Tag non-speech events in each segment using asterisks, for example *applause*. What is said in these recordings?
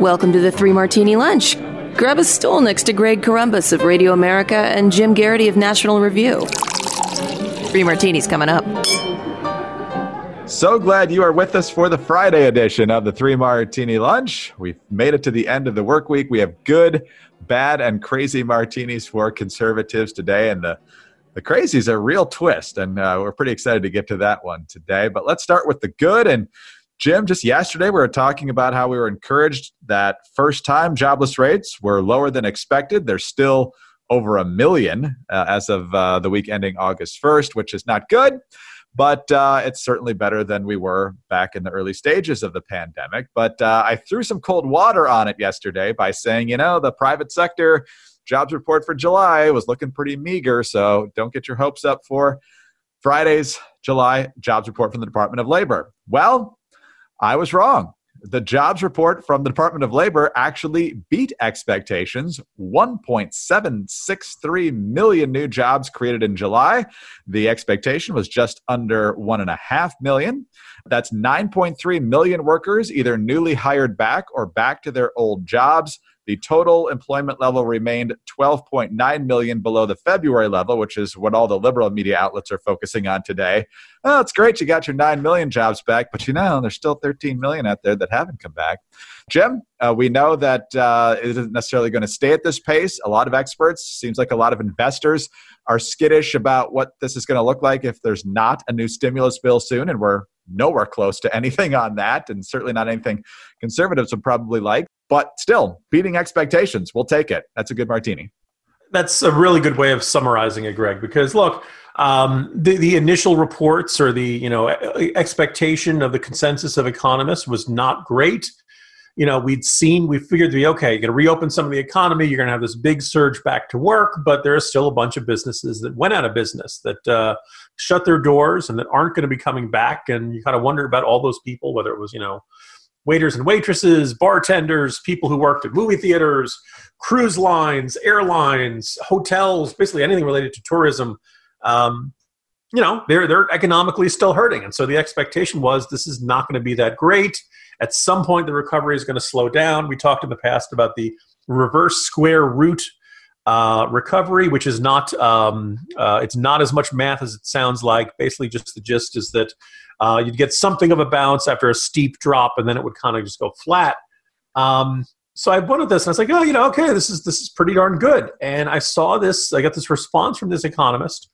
Welcome to the Three Martini Lunch. Grab a stool next to Greg Corombos of Radio America and Jim Geraghty of National Review. Three Martinis coming up. So glad you are with us for the Friday edition of the Three Martini Lunch. We've made it to the end of the work week. We have good, bad, and crazy martinis for conservatives today, and the the crazy is a real twist, and uh, we're pretty excited to get to that one today. But let's start with the good. And Jim, just yesterday we were talking about how we were encouraged that first time jobless rates were lower than expected. They're still over a million uh, as of uh, the week ending August 1st, which is not good, but uh, it's certainly better than we were back in the early stages of the pandemic. But uh, I threw some cold water on it yesterday by saying, you know, the private sector jobs report for July was looking pretty meager, so don't get your hopes up for Friday's July jobs report from the Department of Labor. Well, I was wrong. The jobs report from the Department of Labor actually beat expectations 1.763 million new jobs created in July. The expectation was just under 1.5 million. That's 9.3 million workers either newly hired back or back to their old jobs. The total employment level remained 12.9 million below the February level, which is what all the liberal media outlets are focusing on today. Oh, it's great you got your 9 million jobs back, but you know, there's still 13 million out there that haven't come back. Jim, uh, we know that uh, it isn't necessarily going to stay at this pace. A lot of experts, seems like a lot of investors are skittish about what this is going to look like if there's not a new stimulus bill soon, and we're nowhere close to *laughs* anything on that, and certainly not anything conservatives would probably like. But still, beating expectations, we'll take it. That's a good martini. That's a really good way of summarizing it, Greg. Because look, um, the the initial reports or the you know expectation of the consensus of economists was not great. You know, we'd seen, we figured be okay. You're going to reopen some of the economy. You're going to have this big surge back to work, but there are still a bunch of businesses that went out of business that uh, shut their doors and that aren't going to be coming back. And you kind of wonder about all those people, whether it was you know waiters and waitresses, bartenders, people who worked at movie theaters, cruise lines, airlines, hotels, basically anything related to tourism. Um, you know, they're they're economically still hurting, and so the expectation was this is not going to be that great. At some point, the recovery is going to slow down. We talked in the past about the reverse square root uh, recovery, which is not um, uh, it's not as much math as it sounds like. Basically, just the gist is that uh, you'd get something of a bounce after a steep drop, and then it would kind of just go flat. Um, so I wanted this, and I was like, oh, you know, okay, this is this is pretty darn good. And I saw this. I got this response from this economist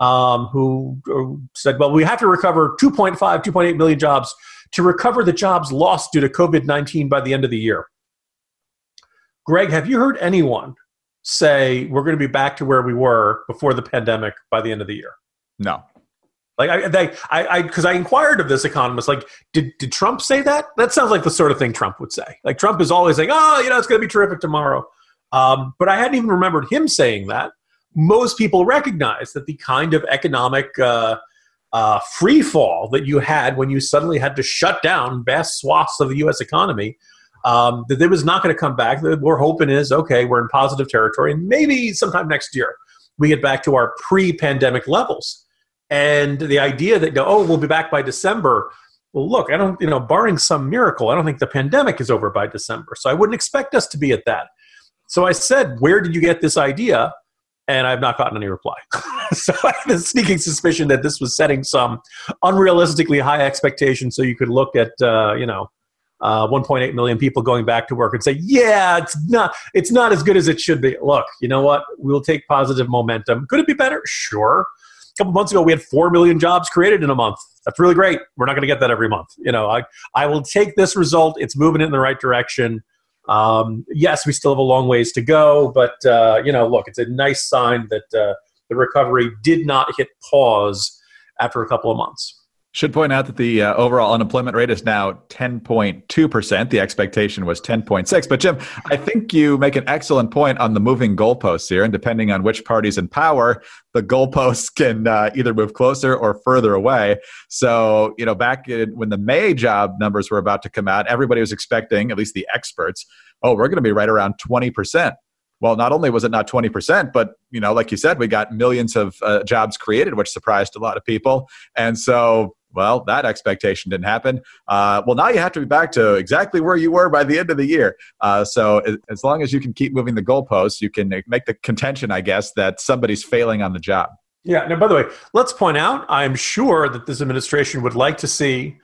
um, who, said, well, we have to recover 2.5, 2.8 million jobs to recover the jobs lost due to COVID 19 by the end of the year. Greg, have you heard anyone say we're going to be back to where we were before the pandemic by the end of the year? No. Like I, they, I, I, because I inquired of this economist, like, did did Trump say that? That sounds like the sort of thing Trump would say. Like Trump is always saying, oh, you know, it's going to be terrific tomorrow. Um, but I hadn't even remembered him saying that. Most people recognize that the kind of economic uh, uh, free fall that you had when you suddenly had to shut down vast swaths of the U.S. economy, um, that it was not going to come back. That we're hoping is okay, we're in positive territory, and maybe sometime next year we get back to our pre-pandemic levels. And the idea that, oh, we'll be back by December. Well, look, I don't, you know, barring some miracle, I don't think the pandemic is over by December. So I wouldn't expect us to be at that. So I said, where did you get this idea? And I've not gotten any reply. *laughs* so I have a sneaking suspicion that this was setting some unrealistically high expectations so you could look at, uh, you know, uh, 1.8 million people going back to work and say, "Yeah, it's not it's not as good as it should be." Look, you know what? We'll take positive momentum. Could it be better? Sure A couple months ago we had 4 million jobs created in a month that's really great we're not going to get that every month you know i, I will take this result it's moving in the right direction um, yes we still have a long ways to go but uh, you know look it's a nice sign that uh, the recovery did not hit pause after a couple of months should point out that the uh, overall unemployment rate is now 10.2%. The expectation was 10.6. But Jim, I think you make an excellent point on the moving goalposts here. And depending on which party's in power, the goalposts can uh, either move closer or further away. So, you know, back in, when the May job numbers were about to come out, everybody was expecting, at least the experts, oh, we're going to be right around 20% well, not only was it not 20%, but, you know, like you said, we got millions of uh, jobs created, which surprised a lot of people. And so Well, that expectation didn't happen. Uh, well, now you have to be back to exactly where you were by the end of the year. Uh, so as long as you can keep moving the goalposts, you can make the contention, I guess, that somebody's failing on the job. Yeah. Now, by the way, let's point out, I'm sure that this administration would like to see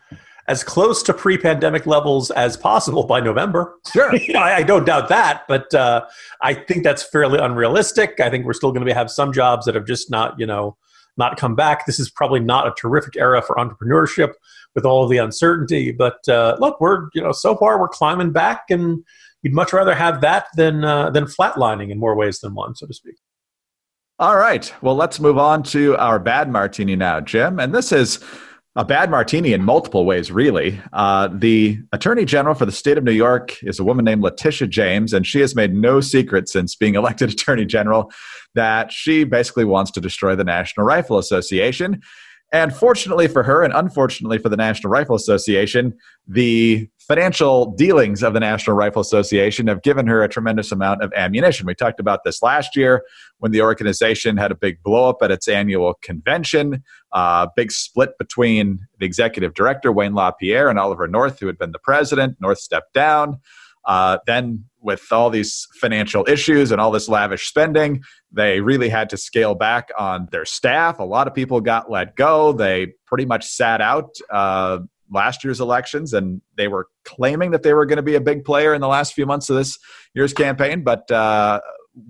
as close to pre-pandemic levels as possible by November. Sure, *laughs* you know, I, I, don't doubt that, but uh, I think that's fairly unrealistic. I think we're still going to have some jobs that have just not, you know, not come back. This is probably not a terrific era for entrepreneurship with all the uncertainty. But uh, look, we're you know so far we're climbing back, and you'd much rather have that than uh, than flatlining in more ways than one, so to speak. All right. Well, let's move on to our bad martini now, Jim. And this is a bad martini in multiple ways, really. Uh, the attorney general for the state of New York is a woman named Letitia James, and she has made no secret since being *laughs* elected attorney general that she basically wants to destroy the National Rifle Association. And fortunately for her, and unfortunately for the National Rifle Association, the financial dealings of the National Rifle Association have given her a tremendous amount of ammunition. We talked about this last year when the organization had a big blowup at its annual convention, a uh, big split between the executive director, Wayne LaPierre, and Oliver North, who had been the president. North stepped down. Uh, then, with all these financial issues and all this lavish spending, they really had to scale back on their staff. A lot of people got let go. They pretty much sat out uh, last year's elections, and they were claiming that they were going to be a big player in the last few months of this year's campaign. But uh,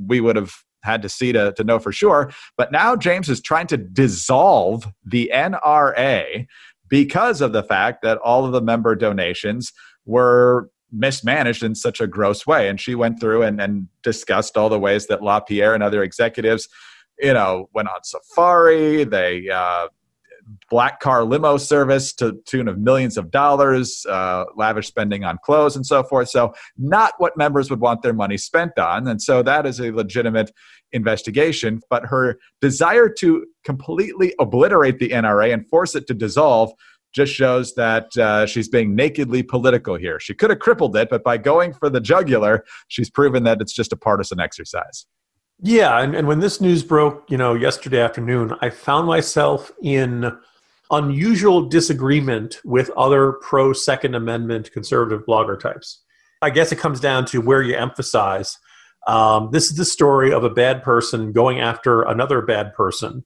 we would have had to see to, to know for sure. But now James is trying to dissolve the NRA because of the fact that all of the member donations were mismanaged in such a gross way. And she went through and, and discussed all the ways that LaPierre and other executives, you know, went on safari. They uh, black car limo service to tune of millions of dollars, uh, lavish spending on clothes and so forth. So not what members would want their money spent on. And so that is a legitimate investigation. But her desire to completely obliterate the NRA and force it to dissolve just shows that uh, she's being nakedly political here. She could have crippled it, but by going for the jugular, she's proven that it's just a partisan exercise. Yeah, and, and when this news broke, you know, yesterday afternoon, I found myself in unusual disagreement with other pro Second Amendment conservative blogger types. I guess it comes down to where you emphasize. Um, this is the story of a bad person going after another bad person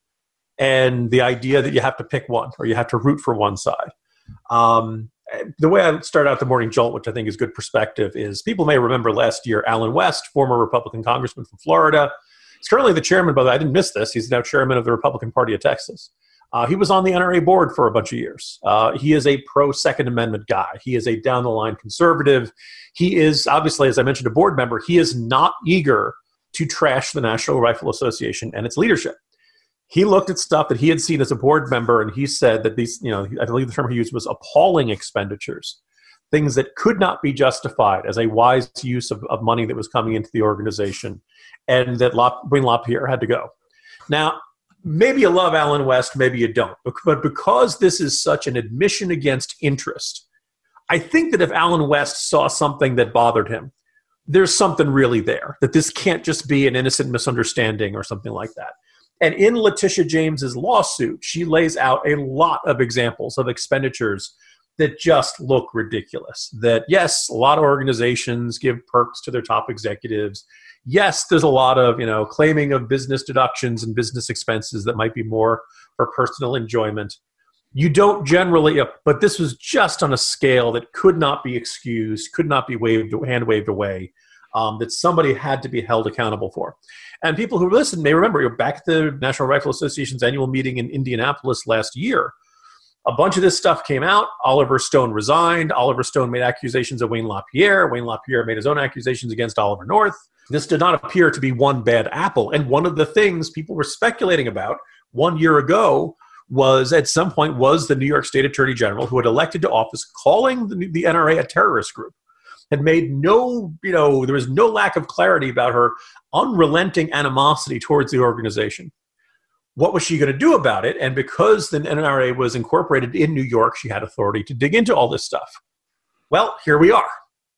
and the idea that you have to pick one or you have to root for one side. Um, the way I start out the morning jolt, which I think is good perspective, is people may remember last year Allen West, former Republican congressman from Florida. He's currently the chairman, by the way, I didn't miss this. He's now chairman of the Republican Party of Texas. Uh, he was on the NRA board for a bunch of years. Uh, he is a pro Second Amendment guy. He is a down the line conservative. He is, obviously, as I mentioned, a board member. He is not eager to trash the National Rifle Association and its leadership he looked at stuff that he had seen as a board member and he said that these you know i believe the term he used was appalling expenditures things that could not be justified as a wise use of, of money that was coming into the organization and that La, LaPierre had to go. Now maybe you love Allen west maybe you don't but because this is such an admission against interest i think that if Allen west saw something that bothered him there's something really there that this can't just be an innocent misunderstanding or something like that and in Letitia James's lawsuit, she lays out a lot of examples of expenditures that just look ridiculous. That, yes, a lot of organizations give perks to their top executives. Yes, there's a lot of, you know, claiming of business deductions and business expenses that might be more for personal enjoyment. You don't generally, uh, but this was just on a scale that could not be excused, could not be waved, hand waved away, um, that somebody had to be held accountable for. And people who listen may remember you're back at the National Rifle Association's annual meeting in Indianapolis last year. A bunch of this stuff came out. Oliver Stone resigned. Oliver Stone made accusations of Wayne LaPierre. Wayne LaPierre made his own accusations against Oliver North. This did not appear to be one bad apple. And one of the things people were speculating about one year ago was at some point was the New York State Attorney General who had elected to office calling the, the NRA a terrorist group had made no, you know, there was no lack of clarity about her unrelenting animosity towards the organization. What was she going to do about it? And because the NRA was incorporated in New York, she had authority to dig into all this stuff. Well, here we are.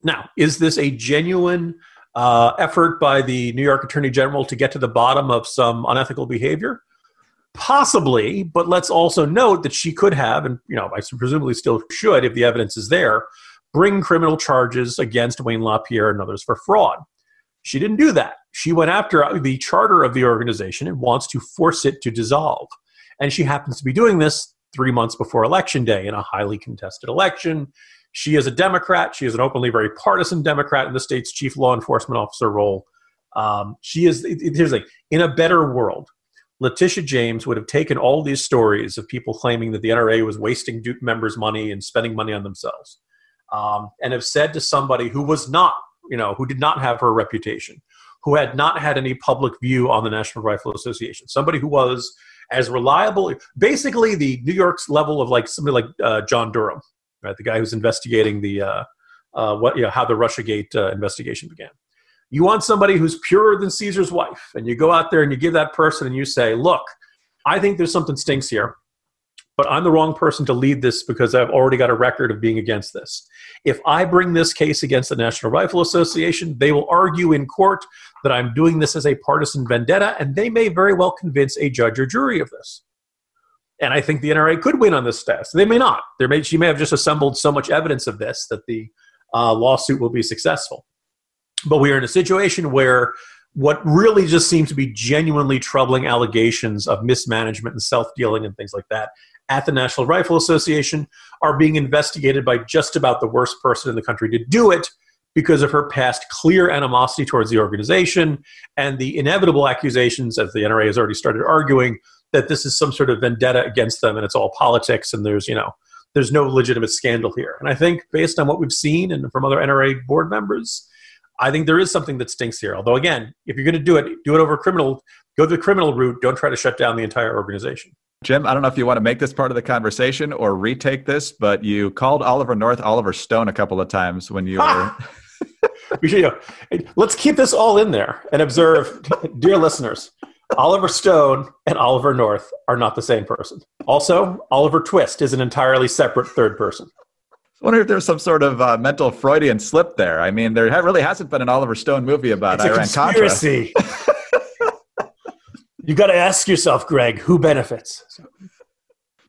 Now, is this a genuine uh, effort by the New York Attorney General to get to the bottom of some unethical behavior? Possibly, but let's also note that she could have, and you know, I presumably still should, if the evidence is there, bring criminal charges against Wayne LaPierre and others for fraud. She didn't do that. She went after the charter of the organization and wants to force it to dissolve. And she happens to be doing this three months before election day in a highly contested election. She is a Democrat. She is an openly very partisan Democrat in the state's chief law enforcement officer role. Um, she is, here's the thing, in a better world, Letitia James would have taken all these stories of people claiming that the NRA was wasting Duke members' money and spending money on themselves, um, and have said to somebody who was not, you know, who did not have her reputation, who had not had any public view on the National Rifle Association, somebody who was as reliable, basically the New York's level of like somebody like uh, John Durham, right, the guy who's investigating the uh, uh, what, you know, how the RussiaGate uh, investigation began. You want somebody who's purer than Caesar's wife, and you go out there and you give that person and you say, Look, I think there's something stinks here, but I'm the wrong person to lead this because I've already got a record of being against this. If I bring this case against the National Rifle Association, they will argue in court that I'm doing this as a partisan vendetta, and they may very well convince a judge or jury of this. And I think the NRA could win on this test. They may not. There may, she may have just assembled so much evidence of this that the uh, lawsuit will be successful. But we are in a situation where what really just seems to be genuinely troubling allegations of mismanagement and self dealing and things like that at the National Rifle Association are being investigated by just about the worst person in the country to do it because of her past clear animosity towards the organization and the inevitable accusations, as the NRA has already started arguing, that this is some sort of vendetta against them and it's all politics and there's, you know, there's no legitimate scandal here. And I think based on what we've seen and from other NRA board members, I think there is something that stinks here. Although, again, if you're going to do it, do it over criminal. Go the criminal route. Don't try to shut down the entire organization. Jim, I don't know if you want to make this part of the conversation or retake this, but you called Oliver North Oliver Stone a couple of times when you were. we should, you know, let's keep this all in there and observe, *laughs* dear listeners. Oliver Stone and Oliver North are not the same person. Also, Oliver Twist is an entirely separate third person. I wonder if there's some sort of uh, mental Freudian slip there. I mean, there really hasn't been an Oliver Stone movie about it's Iran a conspiracy. *laughs* you got to ask yourself, Greg, who benefits?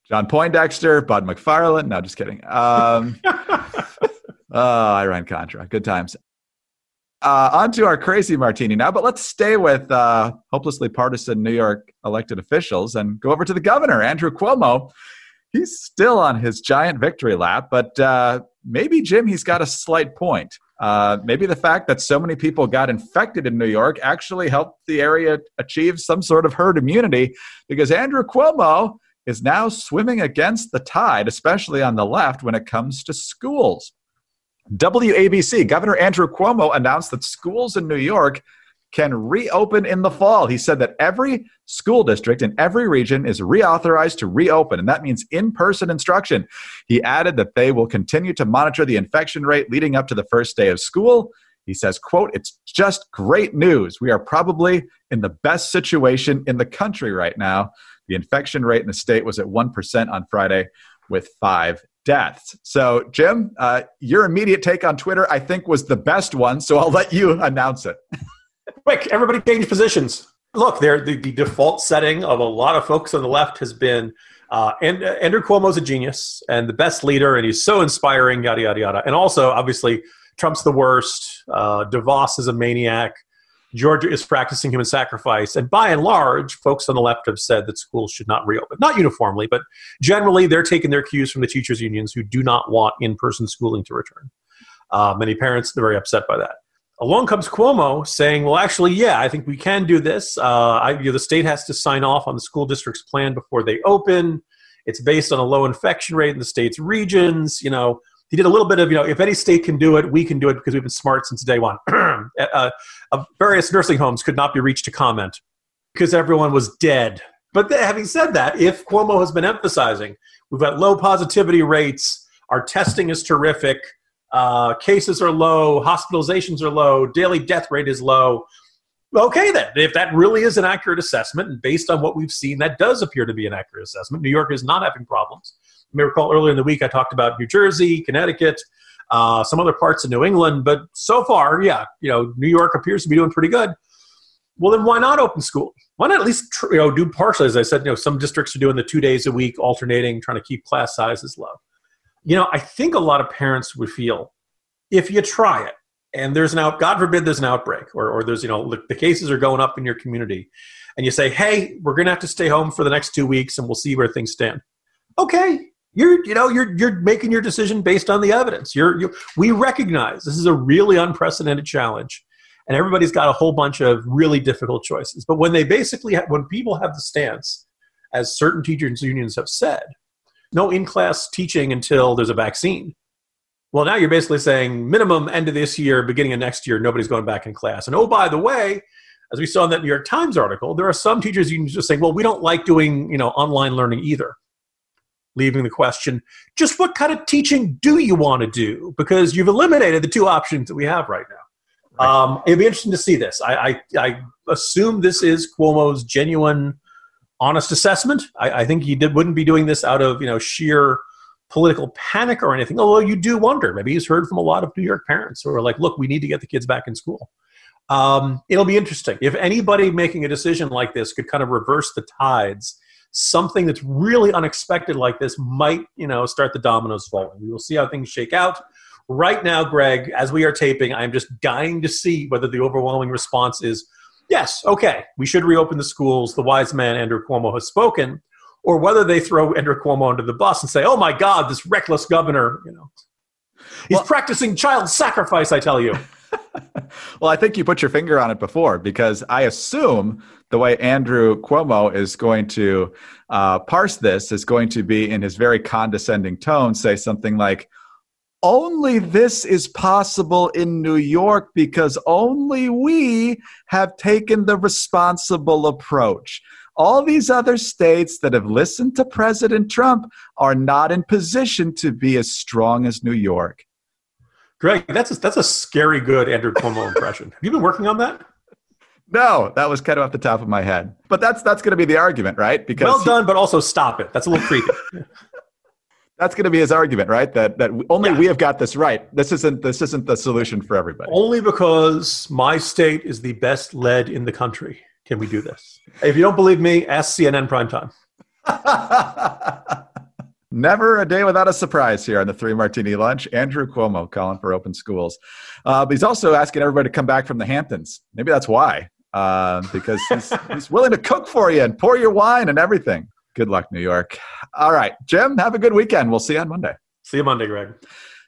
John Poindexter, Bud McFarlane. No, just kidding. Um, oh, *laughs* Iran Contra. Good times. Uh, on to our crazy martini now, but let's stay with uh, hopelessly partisan New York elected officials and go over to the governor, Andrew Cuomo he's still on his giant victory lap, but uh, maybe, Jim, he's got a slight point. Uh, maybe the fact that so many people got infected in New York actually helped the area achieve some sort of herd immunity because Andrew Cuomo is now swimming against the tide, especially on the left when it comes to schools. WABC, Governor Andrew Cuomo announced that schools in New York can reopen in the fall. He said that every school district in every region is reauthorized to reopen, and that means in person instruction. He added that they will continue to monitor the infection rate leading up to the first day of school. He says, quote, it's just great news. We are probably in the best situation in the country right now. The infection rate in the state was at 1% on Friday with five deaths. So, Jim, uh, your immediate take on Twitter, I think, was the best one. So I'll let you *laughs* announce it. Quick, everybody change positions. Look, there the, the default setting of a lot of folks on the left has been uh, and uh, Andrew Cuomo's a genius and the best leader, and he's so inspiring, yada yada yada. And also, obviously, Trump's the worst. Uh, DeVos is a maniac. Georgia is practicing human sacrifice. And by and large, folks on the left have said that schools should not reopen. Not uniformly, but generally, they're taking their cues from the teachers' unions who do not want in person schooling to return. Uh, many parents are very upset by that along comes Cuomo saying, "Well, actually, yeah, I think we can do this. Uh, I, you know, the state has to sign off on the school district's plan before they open. It's based on a low infection rate in the state's regions. You know, he did a little bit of, you know, if any state can do it, we can do it because we've been smart since day one. *clears throat* uh, uh, various nursing homes could not be reached to comment because everyone was dead. But th- having said that, if Cuomo has been emphasizing, we've got low positivity rates, our testing is terrific." Uh, cases are low, hospitalizations are low, daily death rate is low. Okay, then, if that really is an accurate assessment, and based on what we've seen, that does appear to be an accurate assessment. New York is not having problems. You may recall earlier in the week I talked about New Jersey, Connecticut, uh, some other parts of New England, but so far, yeah, you know, New York appears to be doing pretty good. Well, then why not open school? Why not at least you know do partially? As I said, you know, some districts are doing the two days a week, alternating, trying to keep class sizes low. You know, I think a lot of parents would feel if you try it, and there's an out, God forbid, there's an outbreak, or or there's you know the cases are going up in your community, and you say, hey, we're going to have to stay home for the next two weeks, and we'll see where things stand. Okay, you're you know you're you're making your decision based on the evidence you're you, we recognize this is a really unprecedented challenge and everybody's got a whole bunch of really difficult choices but when they basically have, when people have the stance as certain teachers unions have said no in-class teaching until there's a vaccine well now you're basically saying minimum end of this year beginning of next year nobody's going back in class and oh by the way as we saw in that new york times article there are some teachers unions just saying well we don't like doing you know online learning either leaving the question just what kind of teaching do you want to do? Because you've eliminated the two options that we have right now. Um, it'd be interesting to see this. I, I, I, assume this is Cuomo's genuine, honest assessment. I, I think he did, wouldn't be doing this out of you know sheer political panic or anything. Although you do wonder, maybe he's heard from a lot of New York parents who are like, "Look, we need to get the kids back in school." Um, it'll be interesting if anybody making a decision like this could kind of reverse the tides something that's really unexpected like this might, you know, start the dominoes falling. We will see how things shake out. Right now, Greg, as we are taping, I'm just dying to see whether the overwhelming response is yes, okay, we should reopen the schools. The wise man, Andrew Cuomo, has spoken, or whether they throw Andrew Cuomo under the bus and say, oh my God, this reckless governor, you know, he's well, practicing child sacrifice, I tell you. *laughs* well, I think you put your finger on it before because I assume the way Andrew Cuomo is going to uh, parse this is going to be in his very condescending tone, say something like, only this is possible in New York because only we have taken the responsible approach. All these other states that have listened to President Trump are not in position to be as strong as New York. Greg, that's a, that's a scary good Andrew Cuomo impression. Have you been working on that? No, that was kind of off the top of my head. But that's that's going to be the argument, right? Because well done, but also stop it. That's a little creepy. *laughs* that's going to be his argument, right? That that only yeah. we have got this right. This isn't this isn't the solution for everybody. Only because my state is the best led in the country can we do this. If you don't believe me, ask CNN primetime. *laughs* Never a day without a surprise here on the Three Martini Lunch. Andrew Cuomo calling for open schools. Uh, but he's also asking everybody to come back from the Hamptons. Maybe that's why, uh, because he's, *laughs* he's willing to cook for you and pour your wine and everything. Good luck, New York. All right, Jim, have a good weekend. We'll see you on Monday. See you Monday, Greg.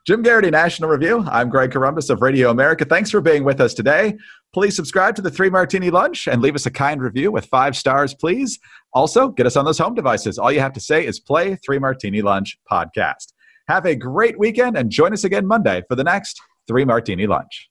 Jim Geraghty, National Review. I'm Greg Corombos of Radio America. Thanks for being with us today. Please subscribe to the Three Martini Lunch and leave us a kind review with five stars, please. Also, get us on those home devices. All you have to say is play Three Martini Lunch podcast. Have a great weekend and join us again Monday for the next Three Martini Lunch.